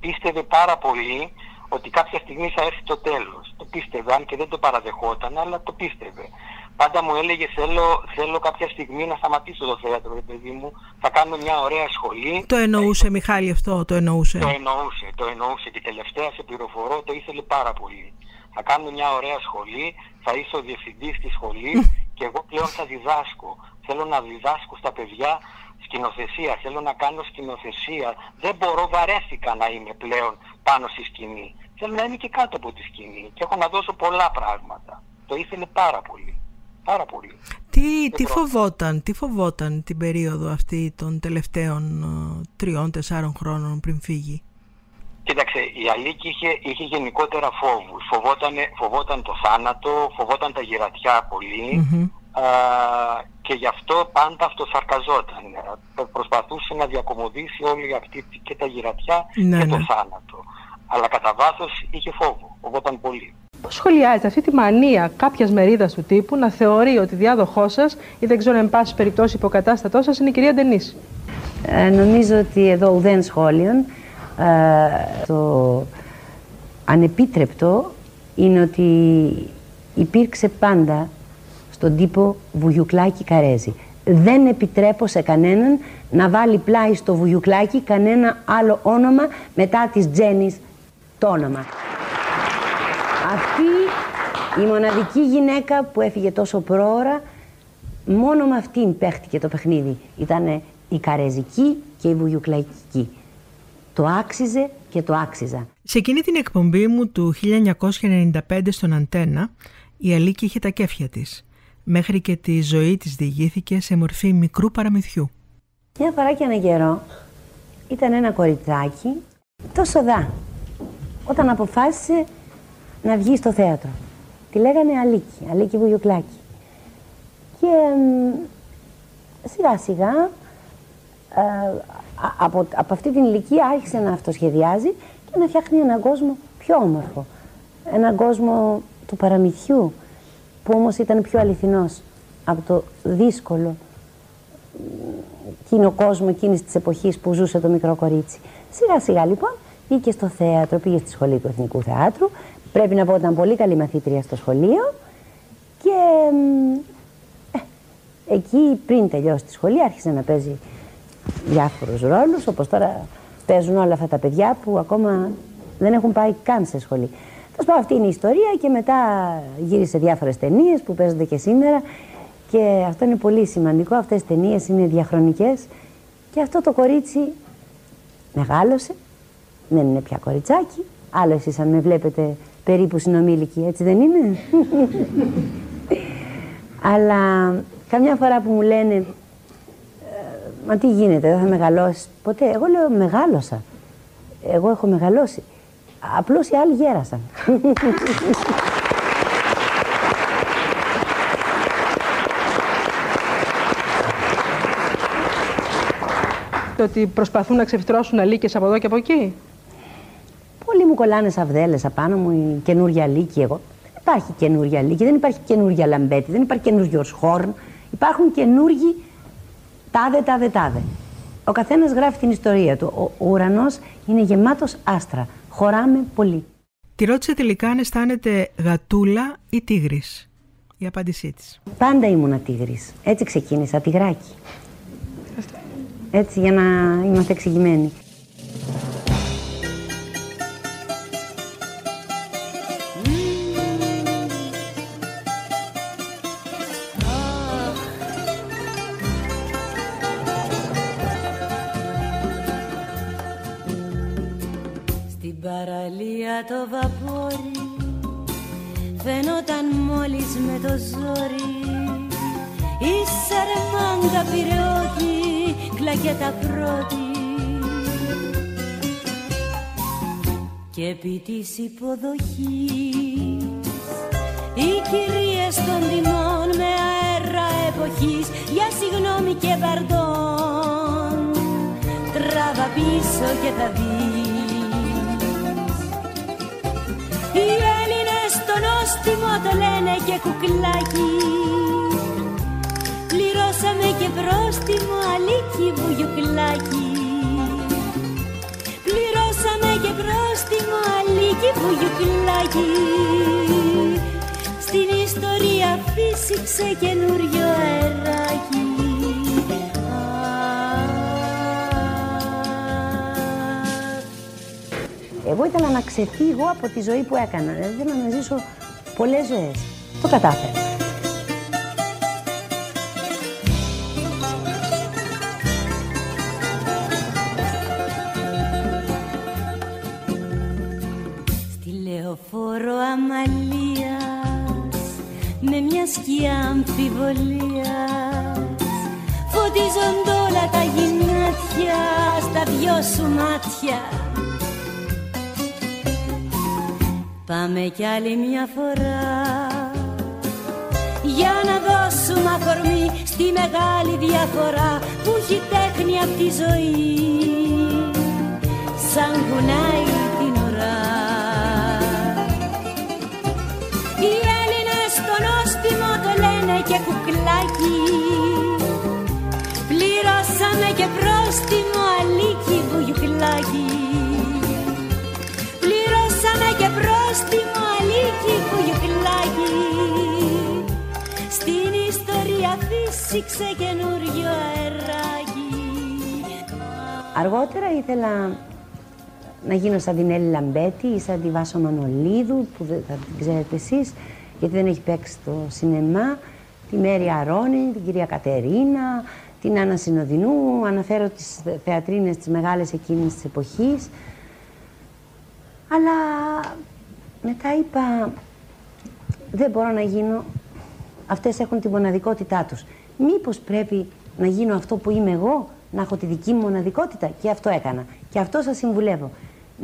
πίστευε πάρα πολύ ότι κάποια στιγμή θα έρθει το τέλος. Το πίστευε, αν και δεν το παραδεχόταν, αλλά το πίστευε. Πάντα μου έλεγε θέλω, θέλω κάποια στιγμή να σταματήσω το θέατρο, ρε παιδί μου, θα κάνω μια ωραία σχολή. Το εννοούσε, Μιχάλη, αυτό, το εννοούσε. Το εννοούσε, το εννοούσε και τελευταία σε πληροφορώ το ήθελε πάρα πολύ. Θα κάνω μια ωραία σχολή, θα είσαι ο διευθυντής της σχολής και εγώ πλέον θα διδάσκω. Θέλω να διδάσκω στα παιδιά σκηνοθεσία, θέλω να κάνω σκηνοθεσία. Δεν μπορώ, βαρέθηκα να είμαι πλέον πάνω στη σκηνή. Θέλω να είμαι και κάτω από τη σκηνή και έχω να δώσω πολλά πράγματα. Το ήθελε πάρα πολύ. Πάρα πολύ. Τι, τι φοβόταν, τι φοβόταν την περίοδο αυτή των τελευταίων ε, τριών-τεσσάρων χρόνων πριν φύγει; Κοίταξε, η Αλίκη είχε, είχε γενικότερα φόβους. Φοβόταν, φοβόταν το θάνατο, φοβόταν τα γυρατιά και γι' αυτό πάντα αυτοσαρκαζόταν. Προσπαθούσε να διακομωδήσει όλη αυτή και τα γυρατιά Ναι, και το ναι. θάνατο. Αλλά κατά βάθος είχε φόβο, φοβόταν πολύ. Πώ σχολιάζετε αυτή τη μανία κάποιας μερίδας του τύπου να θεωρεί ότι διάδοχός σας ή δεν ξέρω εν πάση περιπτώσει υποκατάστατός σας είναι η κυρία Ντενής. Ε, νομίζω ότι εδώ ουδέν σχόλιον. Ε, το ανεπίτρεπτο είναι ότι υπήρξε πάντα στον τύπο Βουγιουκλάκη Καρέζη. Δεν επιτρέπω σε κανέναν να βάλει πλάι στο Βουγιουκλάκη κανένα άλλο όνομα μετά της Τζένης το όνομα. Αυτή η μοναδική γυναίκα που έφυγε τόσο πρόωρα, μόνο με αυτήν παίχτηκε το παιχνίδι. Ήταν η Καρεζική και η Βουγιουκλαϊκή. Το άξιζε και το άξιζα. Σε εκείνη την εκπομπή μου του 1995 στον Αντένα, η Αλίκη είχε τα κέφια της, μέχρι και τη ζωή της διηγήθηκε σε μορφή μικρού παραμυθιού. Μια φορά και ένα καιρό ήταν ένα κοριτσάκι τόσο δά όταν αποφάσισε να βγει στο θέατρο. Τη λέγανε Αλίκη, Αλίκη Βουγιουκλάκη. Και μ, σιγά σιγά ε, α- από, από αυτή την ηλικία άρχισε να αυτοσχεδιάζει και να φτιάχνει έναν κόσμο πιο όμορφο. Έναν κόσμο του παραμυθιού που όμως ήταν πιο αληθινός από το δύσκολο εκείνο κόσμο εκείνης της εποχής που ζούσε το μικρό κορίτσι. Σιγά σιγά λοιπόν πήγε στο θέατρο, πήγε στη σχολή του Εθνικού Θεάτρου. Πρέπει να πω ότι ήταν πολύ καλή μαθήτρια στο σχολείο. Και μ, ε, εκεί πριν τελειώσει τη σχολή άρχισε να παίζει διάφορους ρόλους όπως τώρα παίζουν όλα αυτά τα παιδιά που ακόμα δεν έχουν πάει καν σε σχολή. Θα πω αυτή είναι η ιστορία και μετά γύρισε διάφορες ταινίες που παίζονται και σήμερα και αυτό είναι πολύ σημαντικό, αυτές οι ταινίες είναι διαχρονικές και αυτό το κορίτσι μεγάλωσε, δεν είναι πια κοριτσάκι, άλλο εσείς αν με βλέπετε περίπου συνομήλικη, έτσι δεν είναι; Αλλά καμιά φορά που μου λένε «Ε, Μα τι γίνεται, δεν θα μεγαλώσεις ποτέ. Εγώ λέω μεγάλωσα. Εγώ έχω μεγαλώσει. Απλώς οι άλλοι γέρασαν. Το ότι προσπαθούν να ξεφυτρώσουν αλήκες από εδώ και από εκεί. Πολλοί μου κολλάνε σαβδέλε απάνω μου, η καινούργια λύκη εγώ. Δεν υπάρχει καινούργια λύκη, δεν υπάρχει καινούργια λαμπέτη, δεν υπάρχει καινούργιο χόρν. Υπάρχουν καινούργοι τάδε, τάδε, τάδε. Ο καθένας γράφει την ιστορία του. Ο, ο ουρανός είναι γεμάτος άστρα. Χωράμε πολύ. Τη ρώτησε τελικά αν αισθάνεται γατούλα ή τίγρης. Η απάντησή της. Πάντα ήμουνα τίγρης. Έτσι ξεκίνησα, τυγράκι. Έτσι για να είμαστε εξηγημένοι. Παραλία το βαπόρι. Φαινόταν μόλις με το ζόρι. Η σαρμάντα πυρεώτη κλακέτα πρώτη. Και επί της υποδοχής οι κυρίες των τιμών με αέρα εποχής για συγγνώμη και παρδόν στρέφα πίσω και θα δεις Οι Έλληνες το νόστιμο το λένε και κουκλάκι. Πληρώσαμε και πρόστιμο αλίκι βουγιουκλάκι Πληρώσαμε και πρόστιμο αλίκι βουγιουκλάκι Στην ιστορία φύσηξε καινούριο αεράκι Εγώ ήθελα να ξεφύγω από τη ζωή που έκανα. Δηλαδή ήθελα να ζήσω πολλές ζωές. Το κατάφερα. Στη λεωφόρο αμαλίας με μια σκιά αμφιβολίας φωτίζονται όλα τα γυνάτια στα δυο σου μάτια Πάμε κι άλλη μια φορά. Για να δώσουμε αφορμή στη μεγάλη διαφορά που έχει τέχνη απ' τη ζωή. Σαν κουνάει φύσηξε καινούριο αεράκι Αργότερα ήθελα να γίνω σαν την Έλλη Λαμπέτη ή σαν τη Βάσο Μανολίδου, που δεν θα την ξέρετε εσείς, γιατί δεν έχει παίξει στο σινεμά, τη Μέρη Αρώνη, την κυρία Κατερίνα, την Άννα Συνοδεινού, αναφέρω τις θεατρίνες τις μεγάλες εκείνης της εποχής. Αλλά μετά είπα, δεν μπορώ να γίνω, αυτές έχουν τη μοναδικότητά τους. Μήπως πρέπει να γίνω αυτό που είμαι εγώ, να έχω τη δική μου μοναδικότητα; Και αυτό έκανα. Και αυτό σας συμβουλεύω.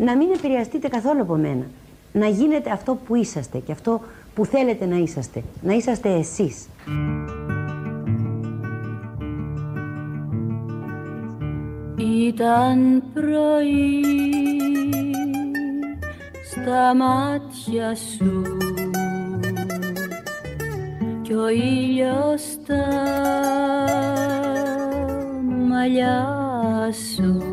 Να μην επηρεαστείτε καθόλου από μένα. Να γίνετε αυτό που είσαστε και αυτό που θέλετε να είσαστε. Να είσαστε εσείς. Ήταν πρωί στα μάτια σου κι ο ήλιος στα μαλλιά σου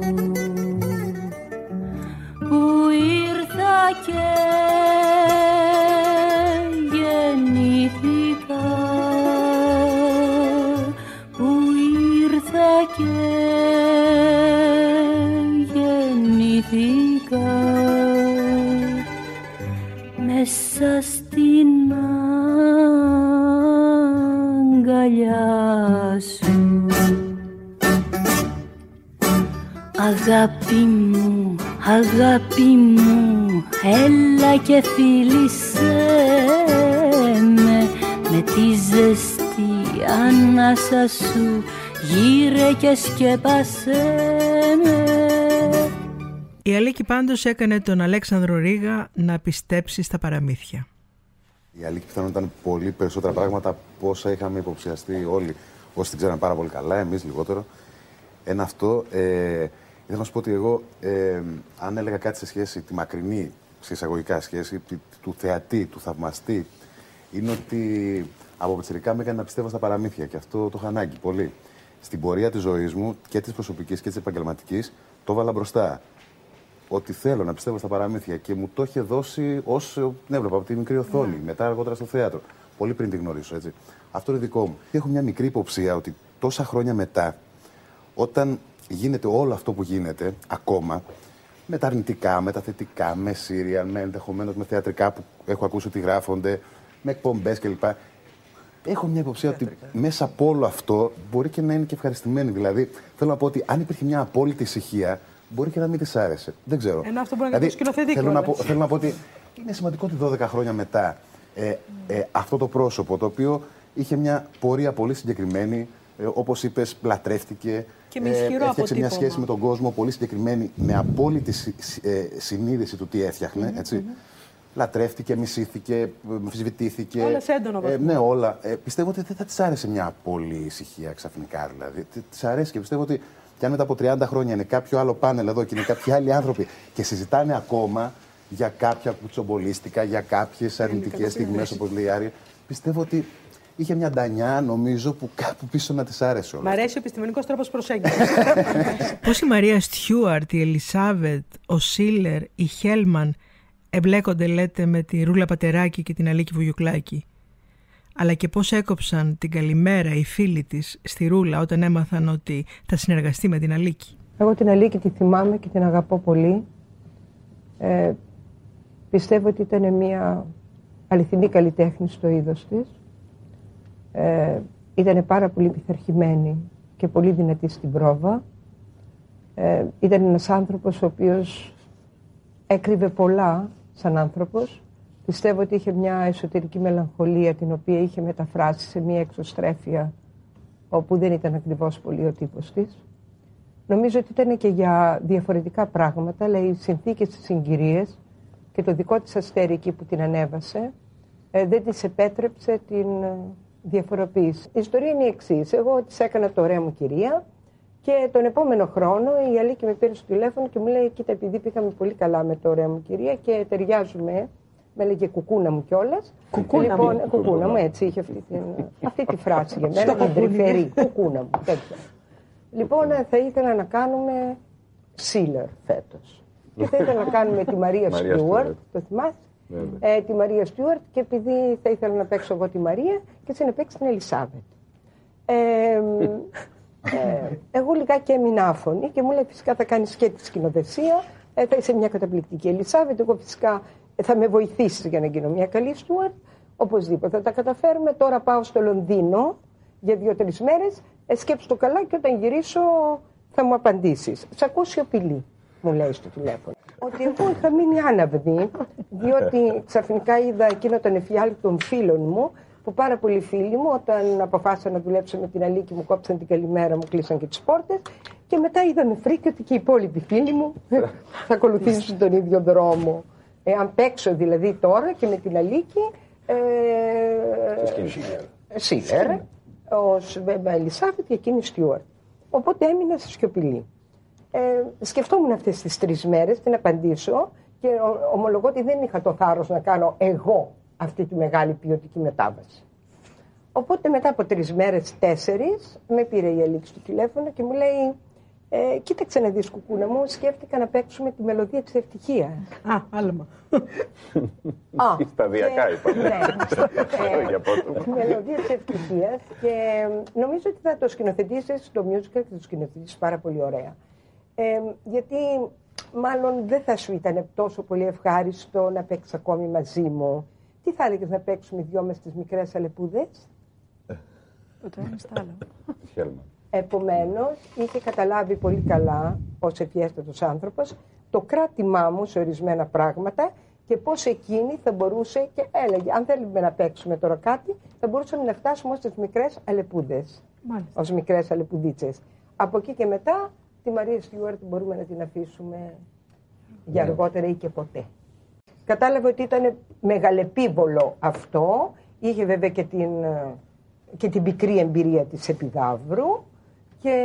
που ήρθα και Αγάπη μου, αγάπη μου, έλα και φίλησέ με με τη ζεστή ανάσα σου γύρε και σκέπασέ με Η Αλίκη πάντως έκανε τον Αλέξανδρο Ρίγα να πιστέψει στα παραμύθια. Η Αλίκη πιθανόν ήταν πολύ περισσότερα πράγματα από όσα είχαμε υποψιαστεί όλοι. Όσοι την ξέραν πάρα πολύ καλά, εμείς λιγότερο. Ένα αυτό. Ε, ήθελα να σου πω ότι εγώ, ε, αν έλεγα κάτι σε σχέση, τη μακρινή σε εισαγωγικά σχέση, τη- του θεατή, του θαυμαστή, είναι ότι από πιτσιρικά με έκανε να πιστεύω στα παραμύθια και αυτό το είχα ανάγκη πολύ. Στην πορεία της ζωής μου και της προσωπικής και της επαγγελματικής, το έβαλα μπροστά. Ότι θέλω να πιστεύω στα παραμύθια και μου το είχε δώσει όσο την έβλεπα από τη μικρή οθόνη, μετά αργότερα στο θέατρο. Πολύ πριν τη γνωρίσω, έτσι. Αυτό είναι δικό μου. Έχω μια μικρή υποψία ότι τόσα χρόνια μετά, όταν γίνεται όλο αυτό που γίνεται ακόμα, με τα αρνητικά, με τα θετικά, με σύριαλ, με ενδεχομένως με θεατρικά που έχω ακούσει ότι γράφονται, με εκπομπές κλπ. Έχω μια υποψία ότι μέσα από όλο αυτό μπορεί και να είναι και ευχαριστημένη. Δηλαδή, θέλω να πω ότι αν υπήρχε μια απόλυτη ησυχία, μπορεί και να μην της άρεσε. Δεν ξέρω. Ενώ αυτό μπορεί να είναι το σκηνοθετή θέλω, να πω, κιόλας. θέλω να πω ότι είναι σημαντικό ότι 12 χρόνια μετά ε, ε, αυτό το πρόσωπο, το οποίο είχε μια πορεία πολύ συγκεκριμένη, ε, όπως είπες, λατρεύτηκε. Και με ισχυρό έφτιαξε μια αποτύπωμα. σχέση με τον κόσμο πολύ συγκεκριμένη, με απόλυτη συ- συ- ε, συνείδηση του τι έφτιαχνε. έτσι. Λατρεύτηκε, μισήθηκε, αμφισβητήθηκε. Όλα σε έντονο βαθμό. ναι, όλα. Ε, πιστεύω ότι δεν θα της άρεσε μια πολύ ησυχία ξαφνικά. Δηλαδή. Της αρέσει και πιστεύω ότι Και αν μετά από 30 χρόνια είναι κάποιο άλλο πάνελ εδώ και είναι κάποιοι άλλοι άνθρωποι και συζητάνε ακόμα για κάποια κουτσομπολίστικα, για κάποιες αρνητικές στιγμές, όπως λέει η Άρια, πιστεύω ότι είχε μια ντανιά, νομίζω, που κάπου πίσω να της άρεσε όλα. Μ' αρέσει ο επιστημονικός τρόπος προσέγγισης. Πώς η Μαρία Στιούαρτ, η Ελισάβετ, ο Σίλερ, η Χέλμαν εμπλέκονται, λέτε, με τη Ρούλα Πατεράκη και την Αλίκη Βουγιουκλάκη; Αλλά και πώς έκοψαν την καλημέρα οι φίλοι της στη Ρούλα όταν έμαθαν ότι θα συνεργαστεί με την Αλίκη; Εγώ την Αλίκη τη θυμάμαι και την αγαπώ πολύ. Ε, πιστεύω ότι ήταν μια αληθινή καλλιτέχνη στο είδος της. Ε, ήταν πάρα πολύ πειθαρχημένη και πολύ δυνατή στην πρόβα. Ε, ήταν ένας άνθρωπος ο οποίος έκρυβε πολλά σαν άνθρωπος. Πιστεύω ότι είχε μια εσωτερική μελαγχολία την οποία είχε μεταφράσει σε μια εξωστρέφεια όπου δεν ήταν ακριβώς πολύ ο τύπος της. Νομίζω ότι ήταν και για διαφορετικά πράγματα, αλλά οι συνθήκες της συγκυρίες και το δικό της αστέρι εκεί που την ανέβασε ε, δεν της επέτρεψε την ε, διαφοροποίηση. Η ιστορία είναι η εξής. Εγώ της έκανα το ωραία μου κυρία και τον επόμενο χρόνο η Αλίκη με πήρε στο τηλέφωνο και μου λέει: Κοίτα, επειδή πήγαμε πολύ καλά με το ωραία μου κυρία και ταιριάζουμε. Με έλεγε κουκούνα μου κιόλας. Κουκούνα λοιπόν, μου. Κουκούνα μου, έτσι είχε αυτή, την, αυτή τη φράση για μένα. την τρυφερή. κουκούνα μου. Τέτοια. Λοιπόν, θα ήθελα να κάνουμε Σίλερ φέτος. και θα ήθελα να κάνουμε τη Μαρία Μαρία Στιούαρτ. Στιούαρτ. Το θυμάσαι; Βέβαια. Ε, τη Μαρία Στιούαρτ και επειδή θα ήθελα να παίξω εγώ τη Μαρία και εσύ να παίξει την Ελισάβετ. Ε, ε, εγώ λιγάκι έμεινα άφωνη και μου λέει φυσικά θα κάνεις και τη σκηνοθεσία, ε, θα είσαι μια καταπληκτική Ελισάβετ, εγώ φυσικά ε, θα με βοηθήσεις για να γίνω μια καλή Στιούαρτ, οπωσδήποτε θα τα καταφέρουμε. Τώρα πάω στο Λονδίνο για δύο-τρεις μέρες, ε, σκέψου το καλά και όταν γυρίσω θα μου απαντήσεις. Σ' ακούω σιωπηλή, μου λέει στο τηλέφωνο. Ότι εγώ είχα μείνει άναυδη, διότι ξαφνικά είδα εκείνο τον εφιάλτη των φίλων μου, που πάρα πολλοί φίλοι μου, όταν αποφάσισα να δουλέψω με την Αλίκη, μου κόψαν την καλημέρα, μου κλείσαν και τις πόρτες. Και μετά είδα με φρίκι ότι και οι υπόλοιποι φίλοι μου θα ακολουθήσουν τον ίδιο δρόμο. Ε, αν παίξω δηλαδή τώρα και με την Αλίκη. Ε, Σίλερ, ο Ελισάβετ και εκείνη Στιούαρτ. Οπότε έμεινα σε σιωπηλή. Ε, σκεφτόμουν αυτές τις τρεις μέρες τι να απαντήσω και ο- ομολογώ ότι δεν είχα το θάρρος να κάνω εγώ αυτή τη μεγάλη ποιοτική μετάβαση. Οπότε μετά από τρεις μέρες, τέσσερις, με πήρε η Αλήξη του τηλέφωνο και μου λέει: ε, Κοίταξε να δεις, κουκούνα μου, σκέφτηκα να παίξουμε τη μελωδία της ευτυχίας. Α, άλμα. Α, Σταδιακά είπαμε. Ναι. Όχι από το- Τη μελωδία της ευτυχίας και ε, νομίζω ότι θα το σκηνοθετήσεις το musical και θα το σκηνοθετήσεις πάρα πολύ ωραία. Ε, γιατί μάλλον δεν θα σου ήταν τόσο πολύ ευχάριστο να παίξεις ακόμη μαζί μου. Τι θα έλεγες να παίξουμε οι δυο μες τις μικρές αλεπούδες; Το ένας στο άλλο. Χέλμα. Επομένως, είχε καταλάβει πολύ καλά ως ευφιέστατο άνθρωπος το κράτημά μου σε ορισμένα πράγματα και πώς εκείνη θα μπορούσε και έλεγε: Αν θέλουμε να παίξουμε τώρα κάτι, θα μπορούσαμε να φτάσουμε ως τις μικρές αλεπούδες. Μάλιστα. Ω μικρές αλεπουδίτσες. Από εκεί και μετά, τη Μαρία Στιούαρτ μπορούμε να την αφήσουμε για Ναι. αργότερα ή και ποτέ. Κατάλαβε ότι ήταν μεγαλεπίβολο αυτό. Είχε βέβαια και την, ε, και την πικρή εμπειρία της επιδαύρου και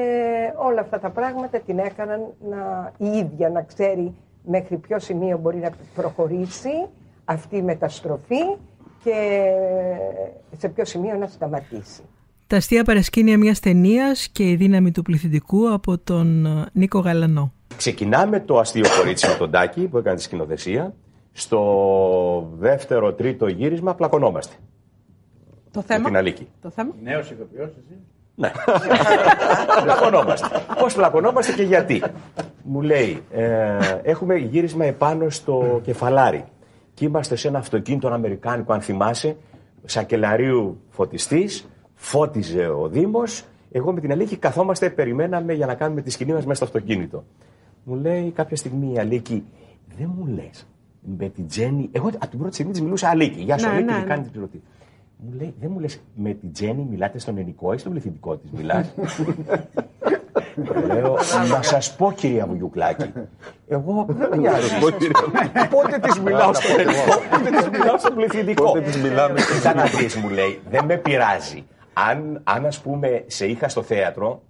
όλα αυτά τα πράγματα την έκαναν να, η ίδια να ξέρει μέχρι ποιο σημείο μπορεί να προχωρήσει αυτή η μεταστροφή και σε ποιο σημείο να σταματήσει. Τα αστεία παρασκήνια μιας ταινίας και η δύναμη του πληθυντικού από τον ε, Νίκο Γαλανό. Ξεκινάμε το αστείο κορίτσι με τον Τάκη που έκανε τη σκηνοθεσία. Στο δεύτερο, τρίτο γύρισμα πλακωνόμαστε. Το Με θέμα. την Αλίκη. Το θέμα; Νέος ηθοποιός εσύ; Ναι. πλακωνόμαστε. Πώς πλακωνόμαστε και γιατί. Μου λέει, ε, έχουμε γύρισμα επάνω στο κεφαλάρι. Και είμαστε σε ένα αυτοκίνητο αμερικάνικο, αν θυμάσαι, σακελαρίου φωτιστής. Φώτιζε ο Δήμος. Εγώ με την Αλίκη καθόμαστε, περιμέναμε για να κάνουμε τη σκηνή μας μέσα στο αυτοκίνητο. Μου λέει κάποια στιγμή η Αλίκη, δεν μου λες με την Τζέννη. Εγώ από την πρώτη στιγμή της μιλούσα Αλίκη. Γεια σου, Ναι, Αλίκη, ναι, τι ναι. κάνει την πληρωτή. Μου λέει, δεν μου λες με την Τζέννη μιλάτε στον ελληνικό ή στον πληθυντικό της μιλάς; Λέω, να σας πω κυρία Βουγιουκλάκη. Εγώ δεν με νοιάζει. Πότε της μιλάω στον ελληνικό, πότε της μιλάω στον πληθυντικό. Πότε της μιλάμε. Κοίτα να δεις, μου λέει, δεν με πειράζει. Αν, αν ας πούμε σε είχα στο θέατρο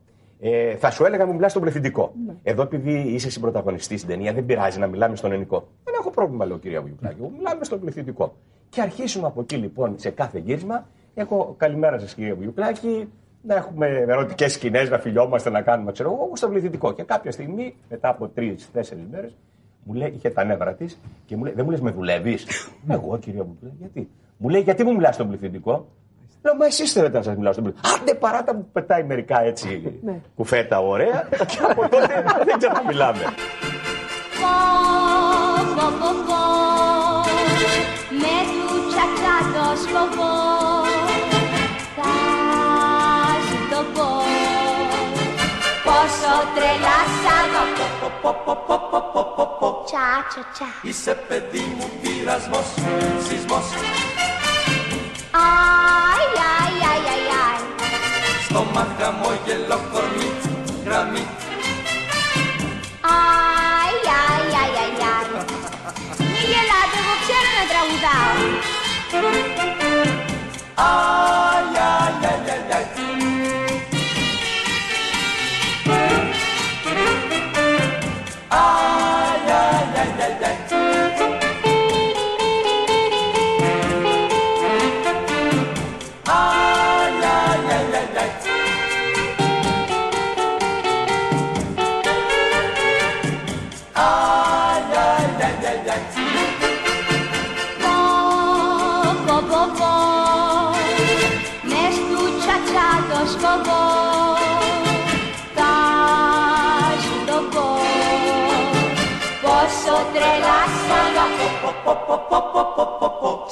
Ε, θα σου έλεγα μου μιλάς στον πληθυντικό. Εδώ, επειδή είσαι συμπροταγωνιστής στην ταινία, δεν πειράζει να μιλάμε στον ελληνικό. Δεν έχω πρόβλημα, λέω κυρία Βουγιουκλάκη. μου. Μιλάμε στον πληθυντικό. Και αρχίσουμε από εκεί λοιπόν σε κάθε γύρισμα. Έχω καλημέρα σας, κυρία Βουγιουκλάκη. Να έχουμε ερωτικές σκηνές, να φιλιόμαστε, να κάνουμε ξέρω εγώ, στον πληθυντικό. Και κάποια στιγμή, μετά από τρει-τέσσερι μέρες, μου λέει, είχε τα νεύρα της και μου λέει, Δεν μου λες, με δουλεύεις; Εγώ, κυρία Βουγιουκλάκη, γιατί; Μου λέει, Γιατί μου μιλάς στον πληθυντικό; Λέω, μα εσείς θέλετε να σας μιλάω στον πληθυντικό. Άντε παράτα μου πετάει μερικά έτσι κουφέτα ωραία. και από τότε δεν ξαναμιλάμε. Πω, πω, πω, πω, με του τσακά το σκοπό θα σου το πω πόσο τρελά σ' αγαπώ Τσα, τσα, τσα Είσαι παιδί μου πειρασμός, σεισμός Αι, αι, αι, αι, αι Στο χαμόγελο κορμί, γραμμή. Αι, αι, αι, αι, αι. Μη γελάτε, εγώ ξέρω να τραγουδάω. Αι,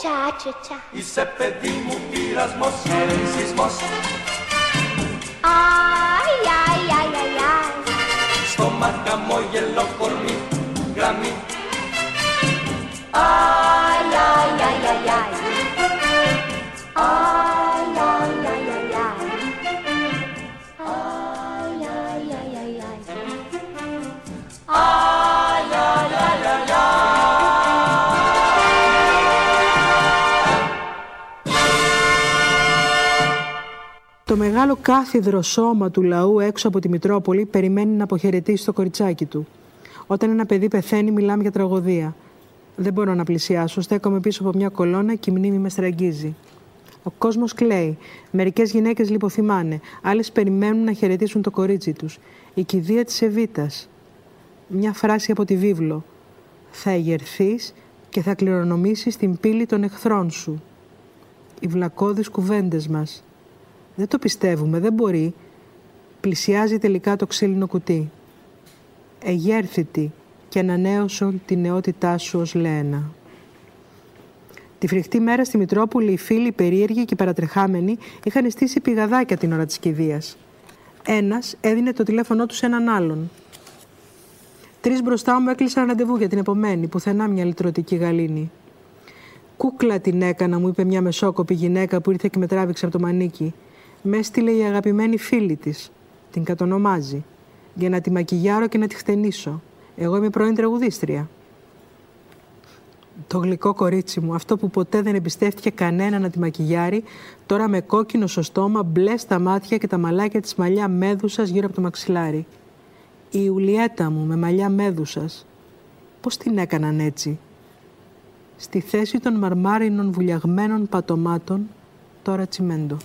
αγαπώ Τσα, τσα, τσα Είσαι παιδί μου πειρασμός, σεισμός Αι, αι, αι, αι, αι Στο χαμόγελο κορμί, γραμμή Αι, Αι, αι, Το μεγάλο κάθιδρο σώμα του λαού έξω από τη Μητρόπολη περιμένει να αποχαιρετήσει το κοριτσάκι του. Όταν ένα παιδί πεθαίνει, μιλάμε για τραγωδία. Δεν μπορώ να πλησιάσω. Στέκομαι πίσω από μια κολόνα και η μνήμη με στραγγίζει. Ο κόσμος κλαίει. Μερικές γυναίκες λιποθυμάνε. Άλλες περιμένουν να χαιρετήσουν το κορίτσι τους. Η κηδεία της Εβίτας. Μια φράση από τη βίβλο. Θα εγερθεί και θα κληρονομήσεις την πύλη των εχθρών σου. Οι βλακώδεις κουβέντες μας. Δεν το πιστεύουμε, δεν μπορεί. Πλησιάζει τελικά το ξύλινο κουτί. Εγέρθητη και ανανέωσον τη νεότητά σου ως Λένα. Τη φρικτή μέρα στη Μητρόπολη οι φίλοι, οι περίεργοι και οι παρατρεχάμενοι είχαν στήσει πηγαδάκια την ώρα της κηδείας. Ένας έδινε το τηλέφωνό του σε έναν άλλον. Τρεις μπροστά μου έκλεισαν ραντεβού για την επομένη, πουθενά μια λυτρωτική γαλήνη. Κούκλα την έκανα, μου είπε μια μεσόκοπη γυναίκα που ήρθε και με τράβηξε από το μανίκι. Μες έστειλε η αγαπημένη φίλη της. Την κατονομάζει. Για να τη μακιγιάρω και να τη χτενίσω. Εγώ είμαι πρώην τραγουδίστρια. Το γλυκό κορίτσι μου, αυτό που ποτέ δεν εμπιστεύτηκε κανένα να τη μακιγιάρει, τώρα με κόκκινο στο στόμα, μπλε στα μάτια και τα μαλάκια της μαλλιά μέδουσας γύρω από το μαξιλάρι. Η Ιουλιέτα μου με μαλλιά μέδουσας. Πώς την έκαναν έτσι; Στη θέση των μαρμάρινων βουλιαγμένων πατωμάτων, τώρα τσιμέντο.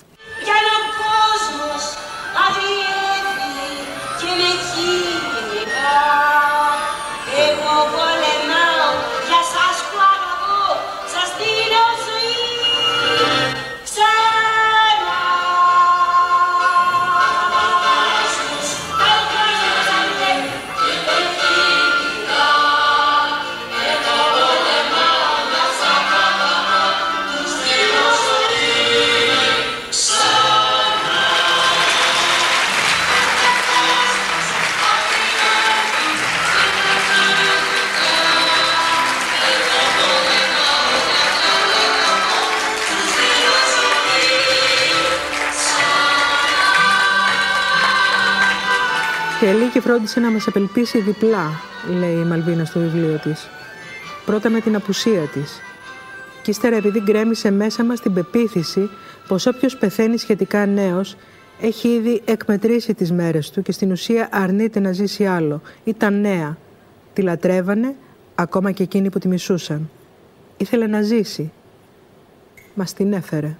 Και Ελίκη φρόντισε να μας απελπίσει διπλά, λέει η Μαλβίνα στο βιβλίο της. Πρώτα με την απουσία της. Και ύστερα επειδή γκρέμισε μέσα μας την πεποίθηση πως όποιος πεθαίνει σχετικά νέος έχει ήδη εκμετρήσει τις μέρες του και στην ουσία αρνείται να ζήσει άλλο. Ήταν νέα. Τη λατρεύανε, ακόμα και εκείνοι που τη μισούσαν. Ήθελε να ζήσει. Μας την έφερε.